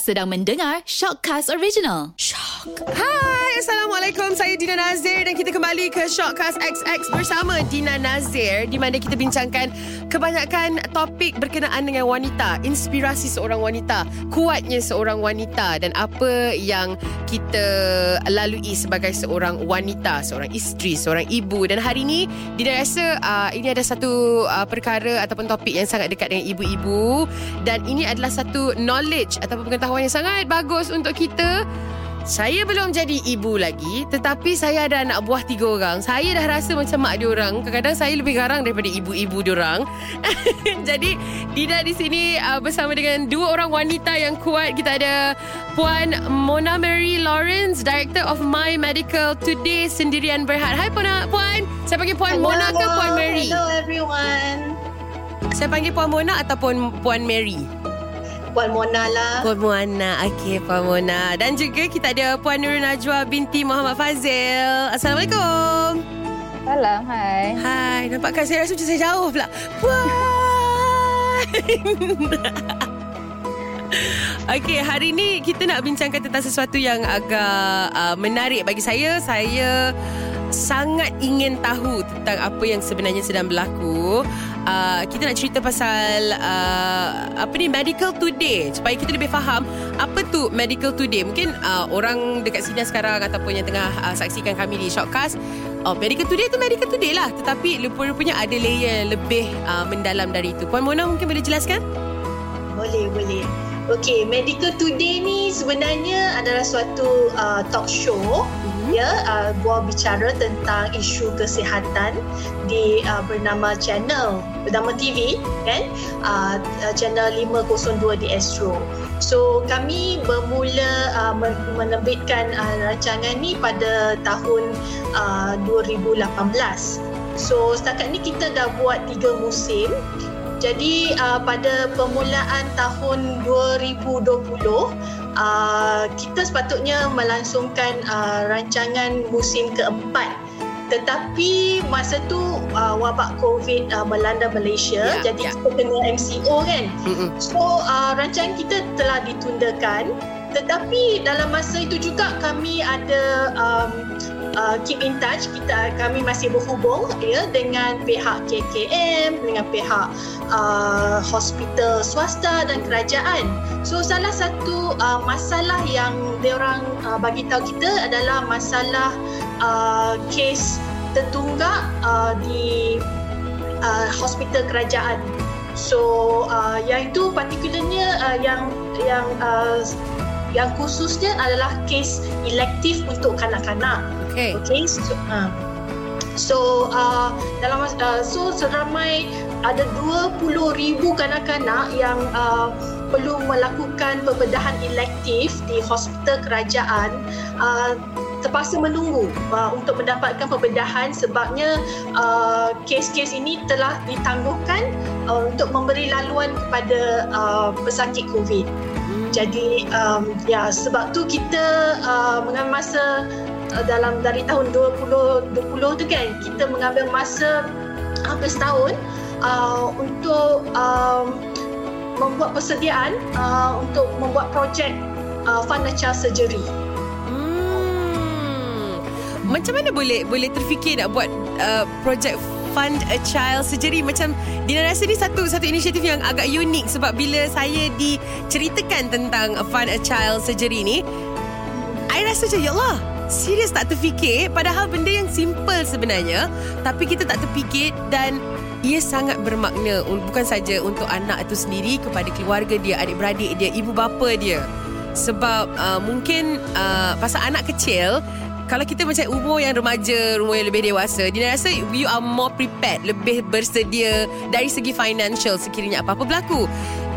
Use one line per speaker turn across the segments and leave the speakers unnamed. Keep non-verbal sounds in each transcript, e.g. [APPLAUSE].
Sedang mendengar Shockcast Original.
Shock. Hai, Assalamualaikum. Saya Dina Nazir dan kita kembali ke Shockcast XX bersama Dina Nazir di mana kita bincangkan kebanyakan topik berkenaan dengan wanita, inspirasi seorang wanita, kuatnya seorang wanita dan apa yang kita lalui sebagai seorang wanita, seorang isteri, seorang ibu dan hari ini Dina rasa uh, ini ada satu uh, perkara ataupun topik yang sangat dekat dengan ibu-ibu dan ini adalah satu knowledge ataupun pengetahuan yang sangat bagus untuk kita saya belum jadi ibu lagi Tetapi saya ada anak buah tiga orang Saya dah rasa macam mak diorang Kadang-kadang saya lebih garang daripada ibu-ibu diorang [LAUGHS] Jadi Dina di sini uh, bersama dengan dua orang wanita yang kuat Kita ada Puan Mona Mary Lawrence Director of My Medical Today Sendirian Berhad Hai Puan, Puan Saya panggil Puan
Hello.
Mona ke Puan Mary?
Hello everyone.
Saya panggil Puan Mona ataupun Puan Mary?
Puan Mona lah.
Puan Mona. Okey, Puan Mona. Dan juga kita ada Puan Nurul Najwa binti Muhammad Fazil. Assalamualaikum.
Salam, hai.
Hai, nampakkan saya rasa macam saya jauh pula. Puan. [LAUGHS] Okey, hari ni kita nak bincangkan tentang sesuatu yang agak uh, menarik bagi saya. Saya sangat ingin tahu tentang apa yang sebenarnya sedang berlaku. Uh, kita nak cerita pasal uh, apa ni medical today supaya kita lebih faham apa tu medical today. Mungkin uh, orang dekat sini sekarang ataupun yang tengah uh, saksikan kami di shortcast Oh, medical today tu medical today lah Tetapi rupa-rupanya ada layer yang lebih uh, mendalam dari itu Puan Mona mungkin boleh jelaskan?
Boleh, boleh. Okey, Medical Today ni sebenarnya adalah suatu uh, talk show. Ya, uh, buah bicara tentang isu kesihatan di uh, bernama channel, bernama TV kan? Uh, uh, channel 502 di Astro. So kami bermula uh, menerbitkan uh, rancangan ni pada tahun uh, 2018. So setakat ni kita dah buat tiga musim jadi uh, pada permulaan tahun 2020 uh, kita sepatutnya melangsungkan uh, rancangan musim keempat tetapi masa tu uh, wabak COVID uh, melanda Malaysia
Ya,
jadi
ya.
kita kena MCO kan.
Mm-mm.
So uh, rancangan kita telah ditundakan tetapi dalam masa itu juga kami ada um, uh, keep in touch kita kami masih berhubung ya dengan pihak KKM dengan pihak uh, hospital swasta dan kerajaan. So salah satu uh, masalah yang diorang uh, bagi tahu kita adalah masalah uh, kes tertunggak uh, di uh, hospital kerajaan. So uh, yang itu particularnya uh, yang yang uh, yang khususnya adalah kes elektif untuk kanak-kanak.
Okay.
Okay, so, uh, so uh, dalam uh, so seramai ada 20,000 kanak-kanak yang uh, perlu melakukan pembedahan elektif di hospital kerajaan uh, terpaksa menunggu uh, untuk mendapatkan pembedahan sebabnya uh, kes-kes ini telah ditangguhkan uh, untuk memberi laluan kepada uh, pesakit COVID. Jadi um, ya sebab tu kita uh, mengambil masa uh, dalam dari tahun 2020 tu kan kita mengambil masa hampir setahun uh, untuk um, membuat persediaan uh, untuk membuat projek uh, child surgery.
Hmm. Macam mana boleh boleh terfikir nak buat uh, projek fund a child surgery macam Dina rasa ni satu satu inisiatif yang agak unik sebab bila saya diceritakan tentang fund a child surgery ni I rasa macam ya Allah serius tak terfikir padahal benda yang simple sebenarnya tapi kita tak terfikir dan ia sangat bermakna bukan saja untuk anak itu sendiri kepada keluarga dia adik-beradik dia ibu bapa dia. Sebab uh, mungkin uh, pasal anak kecil kalau kita macam umur yang remaja, umur yang lebih dewasa, Dina rasa you are more prepared, lebih bersedia dari segi financial sekiranya apa-apa berlaku.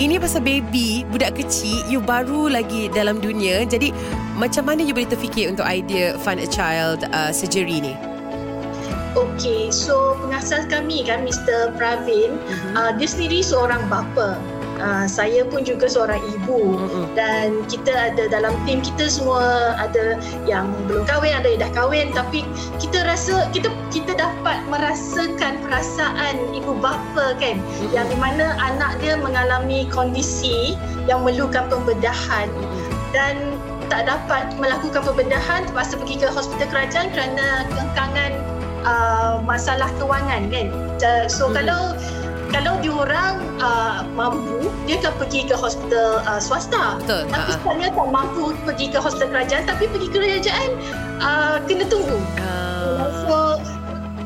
Ini pasal baby, budak kecil, you baru lagi dalam dunia. Jadi, macam mana you boleh terfikir untuk idea fund a child uh, surgery ni?
Okey, so pengasas kami kan Mr. Pravin,
Mhm.
uh, dia sendiri seorang bapa. Uh, saya pun juga seorang ibu
Mm-mm.
dan kita ada dalam tim kita semua ada yang belum kahwin ada yang dah kahwin tapi kita rasa kita kita dapat merasakan perasaan ibu bapa kan
Mm-mm.
yang di mana anak dia mengalami kondisi yang memerlukan pembedahan dan tak dapat melakukan pembedahan terpaksa pergi ke hospital kerajaan kerana kengkangan uh, masalah kewangan kan so
Hmm.
kalau kalau diorang uh, mampu dia akan pergi ke hospital uh, swasta
Betul.
tapi
Ha,
sebenarnya tak mampu pergi ke hospital kerajaan tapi pergi ke kerajaan uh, kena tunggu
ah.
So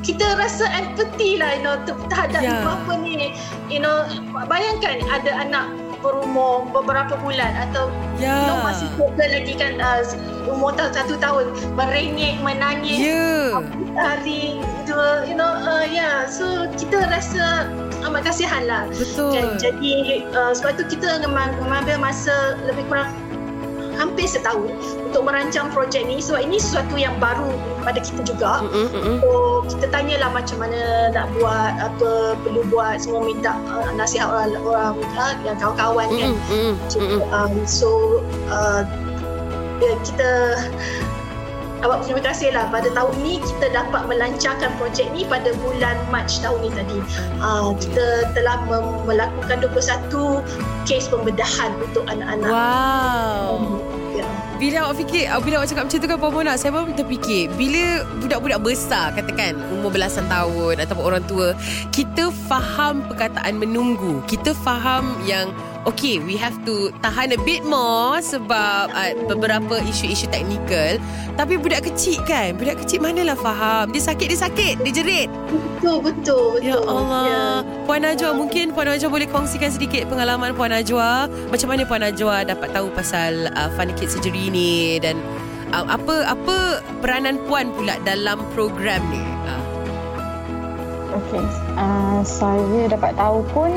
kita rasa empathy lah you know ter- terhadap yeah. ibu bapa ni you know bayangkan ada anak berumur beberapa bulan atau
Ya.
you know masih kecil lagi kan uh, umur ta- satu tahun merengek menangis
Ya.
hari so kita rasa amat kasihan lah
Betul.
jadi uh, sebab tu kita mengambil masa lebih kurang hampir setahun untuk merancang projek ni sebab ini sesuatu yang baru pada kita juga
mm-mm.
So kita tanyalah macam mana nak buat apa perlu buat semua minta uh, nasihat orang orang uh, yang kawan-kawan kan. So, um, so uh, ya, kita awak terima kasih lah pada tahun ni kita dapat melancarkan projek ni pada bulan Mac tahun ni tadi. Uh, kita telah mem- melakukan 21 kes pembedahan untuk anak-anak.
Wow.
Ya.
Bila awak fikir Bila awak cakap macam tu kan Puan Mona Saya pun terfikir Bila budak-budak besar Katakan Umur belasan tahun Ataupun orang tua Kita faham perkataan menunggu Kita faham yang Okay we have to Tahan a bit more Sebab uh, Beberapa isu-isu teknikal. Tapi budak kecil kan? Budak kecil manalah faham. Dia sakit Dia sakit. Dia jerit.
Betul betul betul.
Ya. Allah Puan Najwa mungkin Puan Najwa boleh kongsikan sedikit Pengalaman Puan Najwa? Macam mana Puan Najwa Dapat tahu pasal uh, Funny Kids Surgery ni Dan uh, Apa Apa Peranan Puan pula Dalam program ni? Uh.
Okey. Uh, saya dapat tahu pun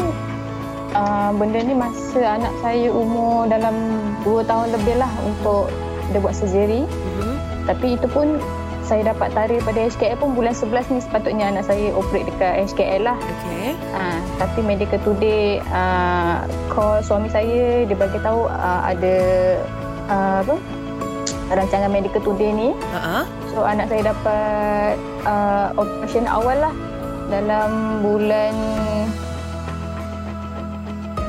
uh, benda ni masa anak saya umur dalam 2 tahun lebih lah untuk dia buat surgery.
uh-huh.
Tapi itu pun saya dapat tarik pada HKL pun bulan 11 ni sepatutnya anak saya operate dekat HKL lah.
Okay
Uh, tapi medical today uh, call suami saya dia bagi tahu uh, ada uh, apa rancangan medical today ni
uh-huh.
So anak saya dapat uh, operation awal lah dalam bulan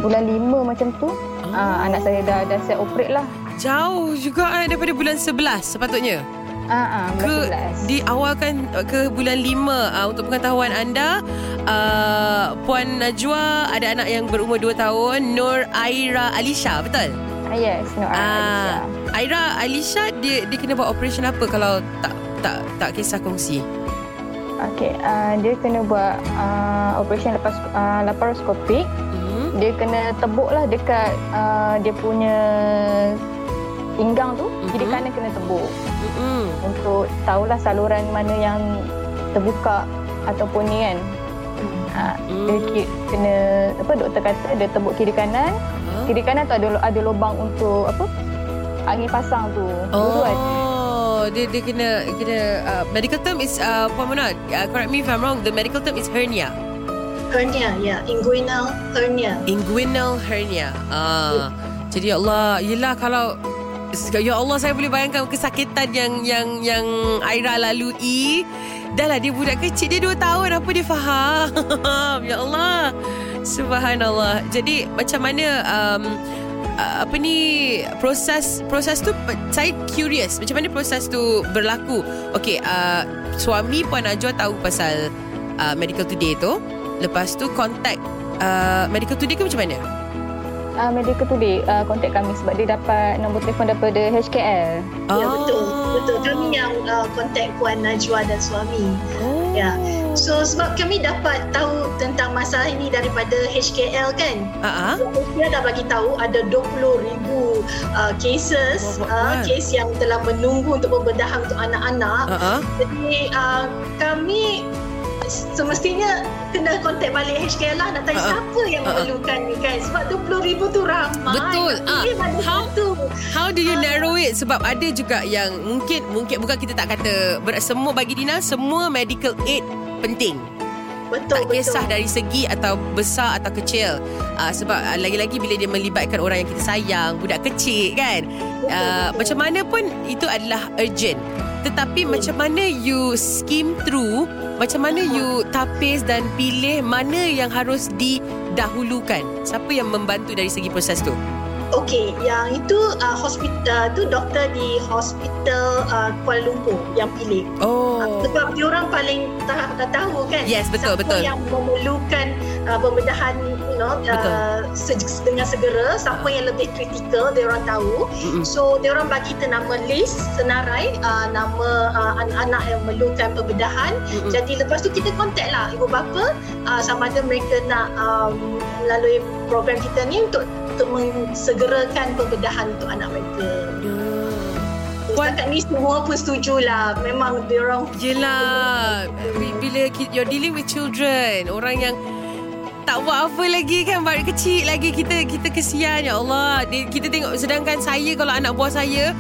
bulan lima macam tu.
oh.
Uh, anak saya dah dah set operate lah.
Jauh juga eh, Daripada bulan 11 Sepatutnya
Ah uh,
ke
bulan 11.
diawalkan uh, ke bulan 5 uh, untuk pengetahuan anda uh, Puan Najwa ada anak yang berumur 2 tahun Nur Aira Alisha betul?
Ah, yes, no, ah.
Ah, Aira Alisha dia dia kena buat operation apa kalau tak tak tak kisah kongsi.
Okay, uh, dia kena buat uh, operation lepas uh, laparoskopik.
Hmm.
Dia kena tebuk lah dekat uh, dia punya pinggang tu.
Mhm.
Kiri kanan kena tebuk.
Hmm.
Untuk tahulah saluran mana yang terbuka ataupun ni kan. Uh, dia
Hmm.
kena apa doktor kata dia tebuk kiri kanan
Ah.
kiri kanan tu ada ada lubang untuk apa angin pasang tu ada
Oh, dia dia kena kena uh, medical term is uh, Puan Mona, uh, correct me if I'm wrong. The medical term is hernia.
Hernia, ya, inguinal hernia.
Inguinal hernia. Ah. Jadi ya Allah, yelah kalau Ya Allah saya boleh bayangkan kesakitan yang yang yang Aira lalui. Dah lah dia budak kecil dia 2 tahun apa dia faham. [LAUGHS] ya Allah. Subhanallah. Jadi macam mana um, uh, apa ni proses proses tu saya curious macam mana proses tu berlaku. Okey, uh, suami Puan Najwa tahu pasal uh, medical today tu. Lepas tu contact uh, medical today ke macam mana?
uh, medical today uh, contact kami sebab dia dapat nombor telefon daripada HKL
Ya
Oh.
betul. Betul. Kami yang uh, kontak Puan Najwa dan suami.
Oh.
Ya. So sebab kami dapat tahu tentang masalah ini daripada HKL kan.
Ah, ah.
Dia dah bagi tahu ada 20,000 uh, cases,
Wah,
uh, kes yang telah menunggu untuk pembedahan untuk anak-anak.
Ah, ah.
Jadi uh, kami semestinya kena kontak balik HKL lah nak tanya
Uh-uh.
siapa yang
Uh-uh.
memerlukan ni kan sebab 20,000 tu ramai
Betul. Ah,
ada
how-
satu
How do you narrow it? Sebab ada juga yang mungkin mungkin bukan kita tak kata ber, semua bagi Dina semua medical aid penting.
Betul,
tak kisah
betul.
dari segi atau besar atau kecil uh, sebab uh, lagi-lagi bila dia melibatkan orang yang kita sayang budak kecil kan uh,
betul.
macam mana pun itu adalah urgent tetapi hmm. macam mana you skim through macam mana you tapis dan pilih mana yang harus didahulukan siapa yang membantu dari segi proses tu
Okey, yang itu uh, hospital tu doktor di hospital uh, Kuala Lumpur yang pilih.
oh
Uh, sebab dia orang paling ta- ta- tahu kan
Yes, betul,
siapa
betul.
yang memerlukan uh, pembedahan you know uh, se- dengan segera siapa yang lebih kritikal dia orang tahu
Mm-mm.
so dia orang bagi kita nama list senarai uh, nama uh, anak-anak yang memerlukan pembedahan
Mm-mm.
jadi lepas tu kita contact lah ibu bapa uh, sama ada mereka nak um, melalui program kita ni untuk untuk mensegerakan pembedahan untuk anak mereka.
Puan-
Setakat ni semua pun setuju lah. Memang dia orang
Yelah. Bi- Bila you're dealing with children. Orang yang tak buat apa lagi kan Baru kecil lagi Kita kita kesian. Ya Allah. Dia, Kita tengok Sedangkan saya Kalau anak buah saya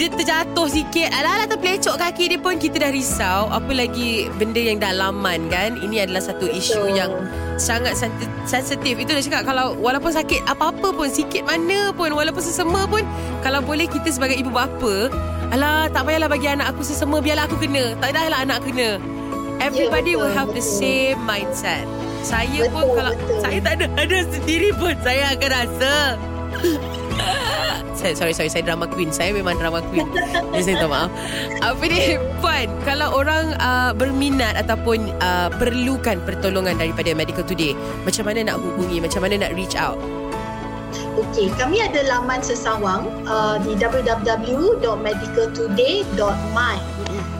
Dia terjatuh sikit. Alah-alah terpelecok kaki dia pun. Kita dah risau. Apa lagi Benda yang dalaman kan? Ini adalah satu isu yang Sangat sensitif Itu dah cakap Kalau walaupun sakit Apa-apa pun Sikit mana pun Walaupun sesama pun Kalau boleh kita sebagai ibu bapa Alah tak payahlah bagi anak aku sesama Biarlah aku kena. Tak payahlah anak kena. Everybody
betul,
will have the
betul.
same mindset. Saya pun
Betul,
kalau
betul.
Saya tak ada ada sendiri pun Saya akan rasa saya, sorry sorry saya drama queen. Saya memang drama queen. Jadi saya minta maaf. Apa ni Puan kalau orang uh, berminat ataupun uh, perlukan pertolongan daripada medical today macam mana nak hubungi? Macam mana nak reach out?
Okey, kami ada laman sesawang uh, di www.medicaltoday.my.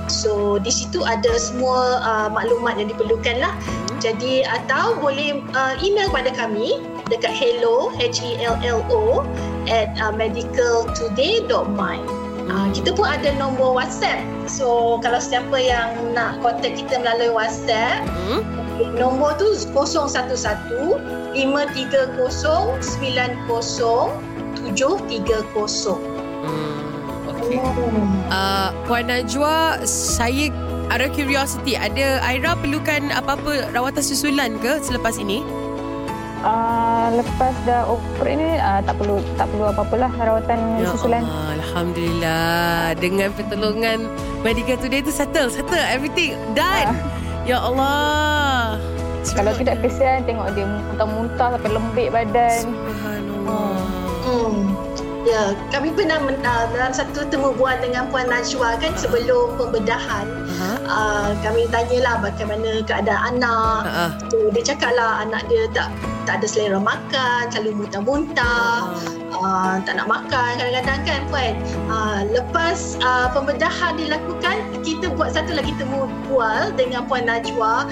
So di situ ada semua uh, maklumat yang diperlukan lah. Jadi atau boleh uh, email kepada kami dekat hello h e l l o at uh, medicaltoday.my. Uh, kita pun ada nombor WhatsApp. So kalau siapa yang nak contact kita melalui WhatsApp,
hmm?
Nombor tu 011 530 90 730.
Hmm, okay. Uh, Puan Najwa, saya ada curiosity. Ada Aira perlukan apa-apa rawatan susulan ke selepas ini?
Uh, lepas dah operate ni uh, tak perlu tak perlu apa-apalah rawatan susulan.
Ya Allah, Alhamdulillah. Dengan pertolongan Medical Today tu settle, settle everything done. Ya Allah.
Kalau tidak kesian tengok dia muntah-muntah sampai lembik badan.
Subhanallah.
Hmm. Ya, kami pernah men- uh, dalam satu temu bual dengan Puan Najwa kan sebelum pembedahan.
Ha?
Uh, kami tanyalah bagaimana keadaan anak.
Ha.
So, dia cakap lah anak dia tak tak ada selera makan, selalu muntah-muntah. uh, tak nak makan kadang-kadang kan Puan uh, lepas uh, pembedahan dilakukan kita buat satu lagi temu bual dengan Puan Najwa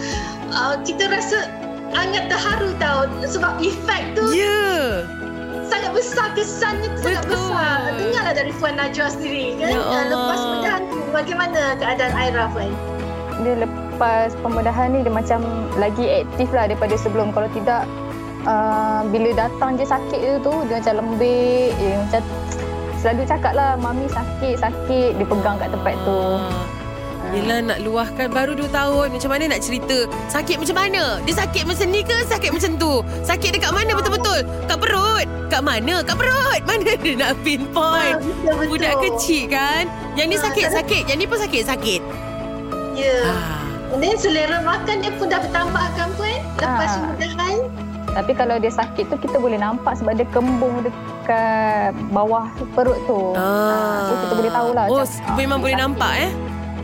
uh, kita rasa sangat terharu tau sebab efek tu
Ya.
sangat besar kesannya tu sangat
Betul.
besar dengarlah dari Puan Najwa sendiri kan
Ya
lepas pembedahan tu bagaimana keadaan Aira Puan
Dia lepas pembedahan ni dia macam lagi aktif lah daripada sebelum. Kalau tidak uh, bila datang je sakit dia tu dia macam lembik. Dia macam selalu cakap lah mami sakit sakit dia pegang kat tempat tu.
Ah. Yelah nak luahkan Baru 2 tahun. Macam mana nak cerita? Sakit macam mana? Dia sakit macam ni ke Sakit macam tu? Sakit dekat mana betul-betul? Kat perut. Kat mana? Kat perut. [LAUGHS] Mana dia nak pinpoint?
Betul-betul.
Budak kecil kan? Yang ni
Ah,
sakit-sakit Yang ni pun sakit-sakit
ya.
Ah.
And then selera makan dia pun dah bertambah kan Puan lepas
Ah.
pembedahan
Tapi kalau dia sakit tu kita boleh nampak sebab dia kembung dekat bawah perut tu.
Ah.
so kita boleh tahulah.
Oh
macam, ah,
memang
dia
boleh
sakit.
nampak eh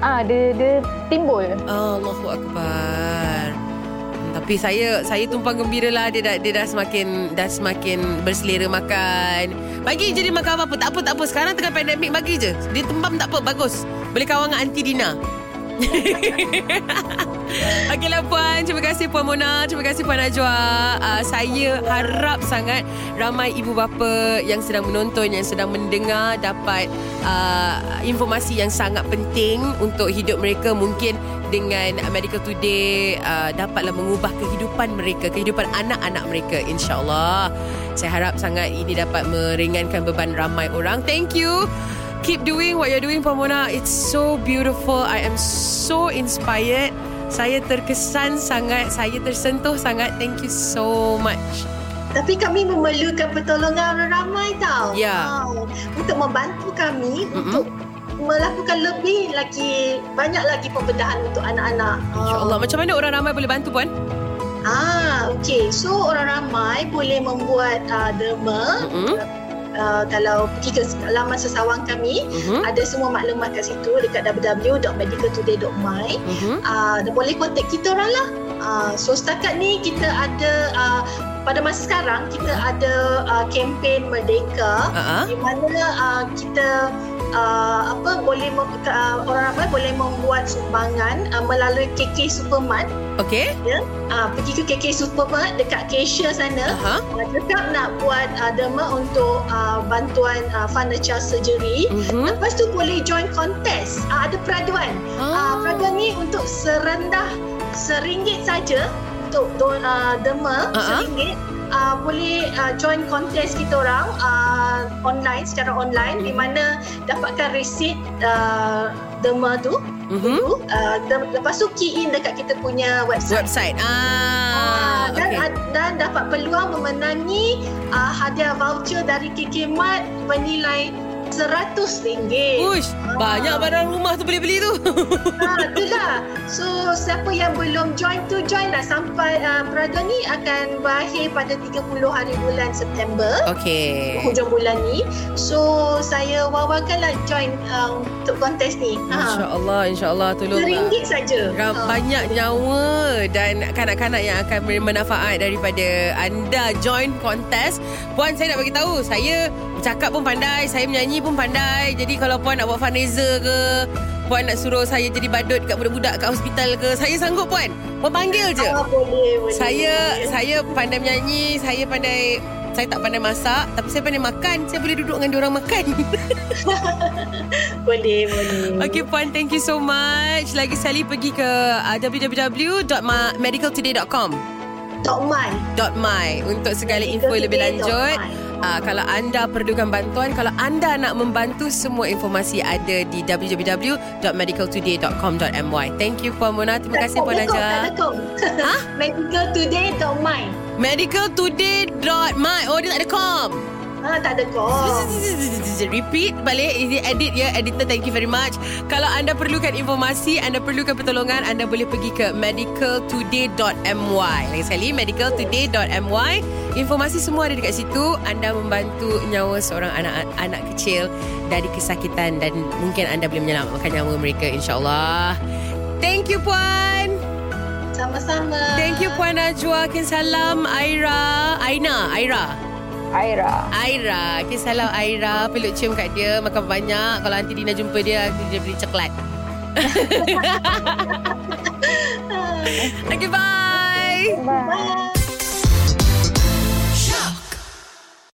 Ah dia dia timbul.
Allahu Akbar Hmm, tapi saya saya tumpang gembira lah dia dah dia dah semakin dah semakin berselera makan. Bagi je dia makan apa-apa. Tak apa tak apa. Sekarang tengah pandemik bagi je. Dia tembam tak apa bagus. Boleh kawan dengan Aunty Dina. [LAUGHS] Okeylah Puan Terima kasih Puan Mona Terima kasih Puan Najwa. Uh, Saya harap sangat Ramai ibu bapa Yang sedang menonton Yang sedang mendengar Dapat uh, Informasi yang sangat penting Untuk hidup mereka. Mungkin dengan Medical Today uh, Dapatlah mengubah kehidupan mereka Kehidupan anak-anak mereka InsyaAllah Saya harap sangat Ini dapat meringankan beban ramai orang. Thank you Keep doing what you're doing Puan Mona It's so beautiful I am so inspired Saya terkesan sangat, saya tersentuh sangat. Thank you so much.
Tapi kami memerlukan pertolongan orang ramai tau.
Ya.
Wow. Untuk membantu kami
Mm-mm.
untuk melakukan lebih lagi banyak lagi pembedahan untuk anak-anak.
InsyaAllah. Macam mana orang ramai boleh bantu puan?
Ah, okey. So orang ramai boleh membuat uh, derma.
Mm-mm.
Uh, kalau pergi ke laman sesawang kami,
Mhm.
ada semua maklumat kat situ dekat www.medicaltoday.my.
Mhm.
uh, dan boleh kontak kita orang lah. Uh, so setakat ni kita ada uh, pada masa sekarang kita ada uh, kempen Merdeka
Uh-huh.
di mana uh, kita uh, apa boleh mem, uh, orang ramai boleh membuat sumbangan uh, melalui KK Supermart
Okay.
uh, pergi ke KK Supermart dekat cashier sana
Aha.
uh, cakap nak buat uh, derma untuk uh, bantuan uh, fund child surgery
Mhm.
Lepas tu boleh join kontes. Uh, ada peraduan.
Ah.
Uh, peraduan ni untuk serendah seringgit saja untuk don, uh, derma
ah.
seringgit. Uh, boleh uh, join kontes kita orang uh, online secara online di mana dapatkan resit uh, derma tu
Mhm.
dulu uh, de- lepas tu key in dekat kita punya website
Website. Ah.
Dan,
Okay.
dan dapat peluang memenangi uh, hadiah voucher dari KK Mart bernilai RM100.
Ush, banyak barang rumah tu boleh beli tu. [LAUGHS]
ha, itulah. So, siapa yang belum join tu, join lah. Sampai uh, peraduan ni akan berakhir pada 30 hari bulan September.
Okay.
Hujung bulan ni. So, saya wawakanlah join uh, untuk kontes ni.
Insya
Ha.
Allah, insya Allah tolonglah.
RM1 saja. Ha.
Banyak nyawa dan kanak-kanak yang akan bermanfaat daripada anda join kontes. Puan saya nak bagi tahu, saya bercakap pun pandai, saya menyanyi pun pandai. Jadi kalau puan nak buat fundraiser ke, puan nak suruh saya jadi badut kat budak-budak kat hospital ke, saya sanggup puan. Puan panggil je.
Ah, boleh, boleh.
Saya saya pandai menyanyi, saya pandai saya tak pandai masak tapi saya pandai makan. Saya boleh duduk dengan diorang makan. [LAUGHS]
Boleh, boleh.
Okay Puan, thank you so much. Lagi sekali pergi ke uh, www.medicaltoday.com
Mai.
.my untuk segala info lebih lanjut. Uh, kalau anda perlukan bantuan, kalau anda nak membantu, semua informasi ada di www.medicaltoday.com.my. Thank you Puan Mona. Terima kasih Puan
Tak
Najah. [LAUGHS]
ada kom. Ha? [LAUGHS] Medicaltoday.my.
Medicaltoday.my. Oh, dia tak ada com.
Ha, tak ada kom.
Repeat balik Ini edit ya Editor thank you very much Kalau anda perlukan informasi Anda perlukan pertolongan Anda boleh pergi ke medicaltoday.my Lagi sekali medicaltoday.my Informasi semua ada dekat situ. Anda membantu nyawa seorang anak anak kecil Dari kesakitan Dan mungkin anda boleh menyelamatkan nyawa mereka InsyaAllah. Thank you Puan.
Sama-sama.
Thank you Puan Najwa. Kin salam Aira. Aina Aira.
Aira.
Aira. Okay salam Aira. Peluk cium kat dia. Makan banyak. Kalau nanti Dina jumpa dia Dia beli coklat. [LAUGHS] [LAUGHS] Okay bye.
Bye.
Bye.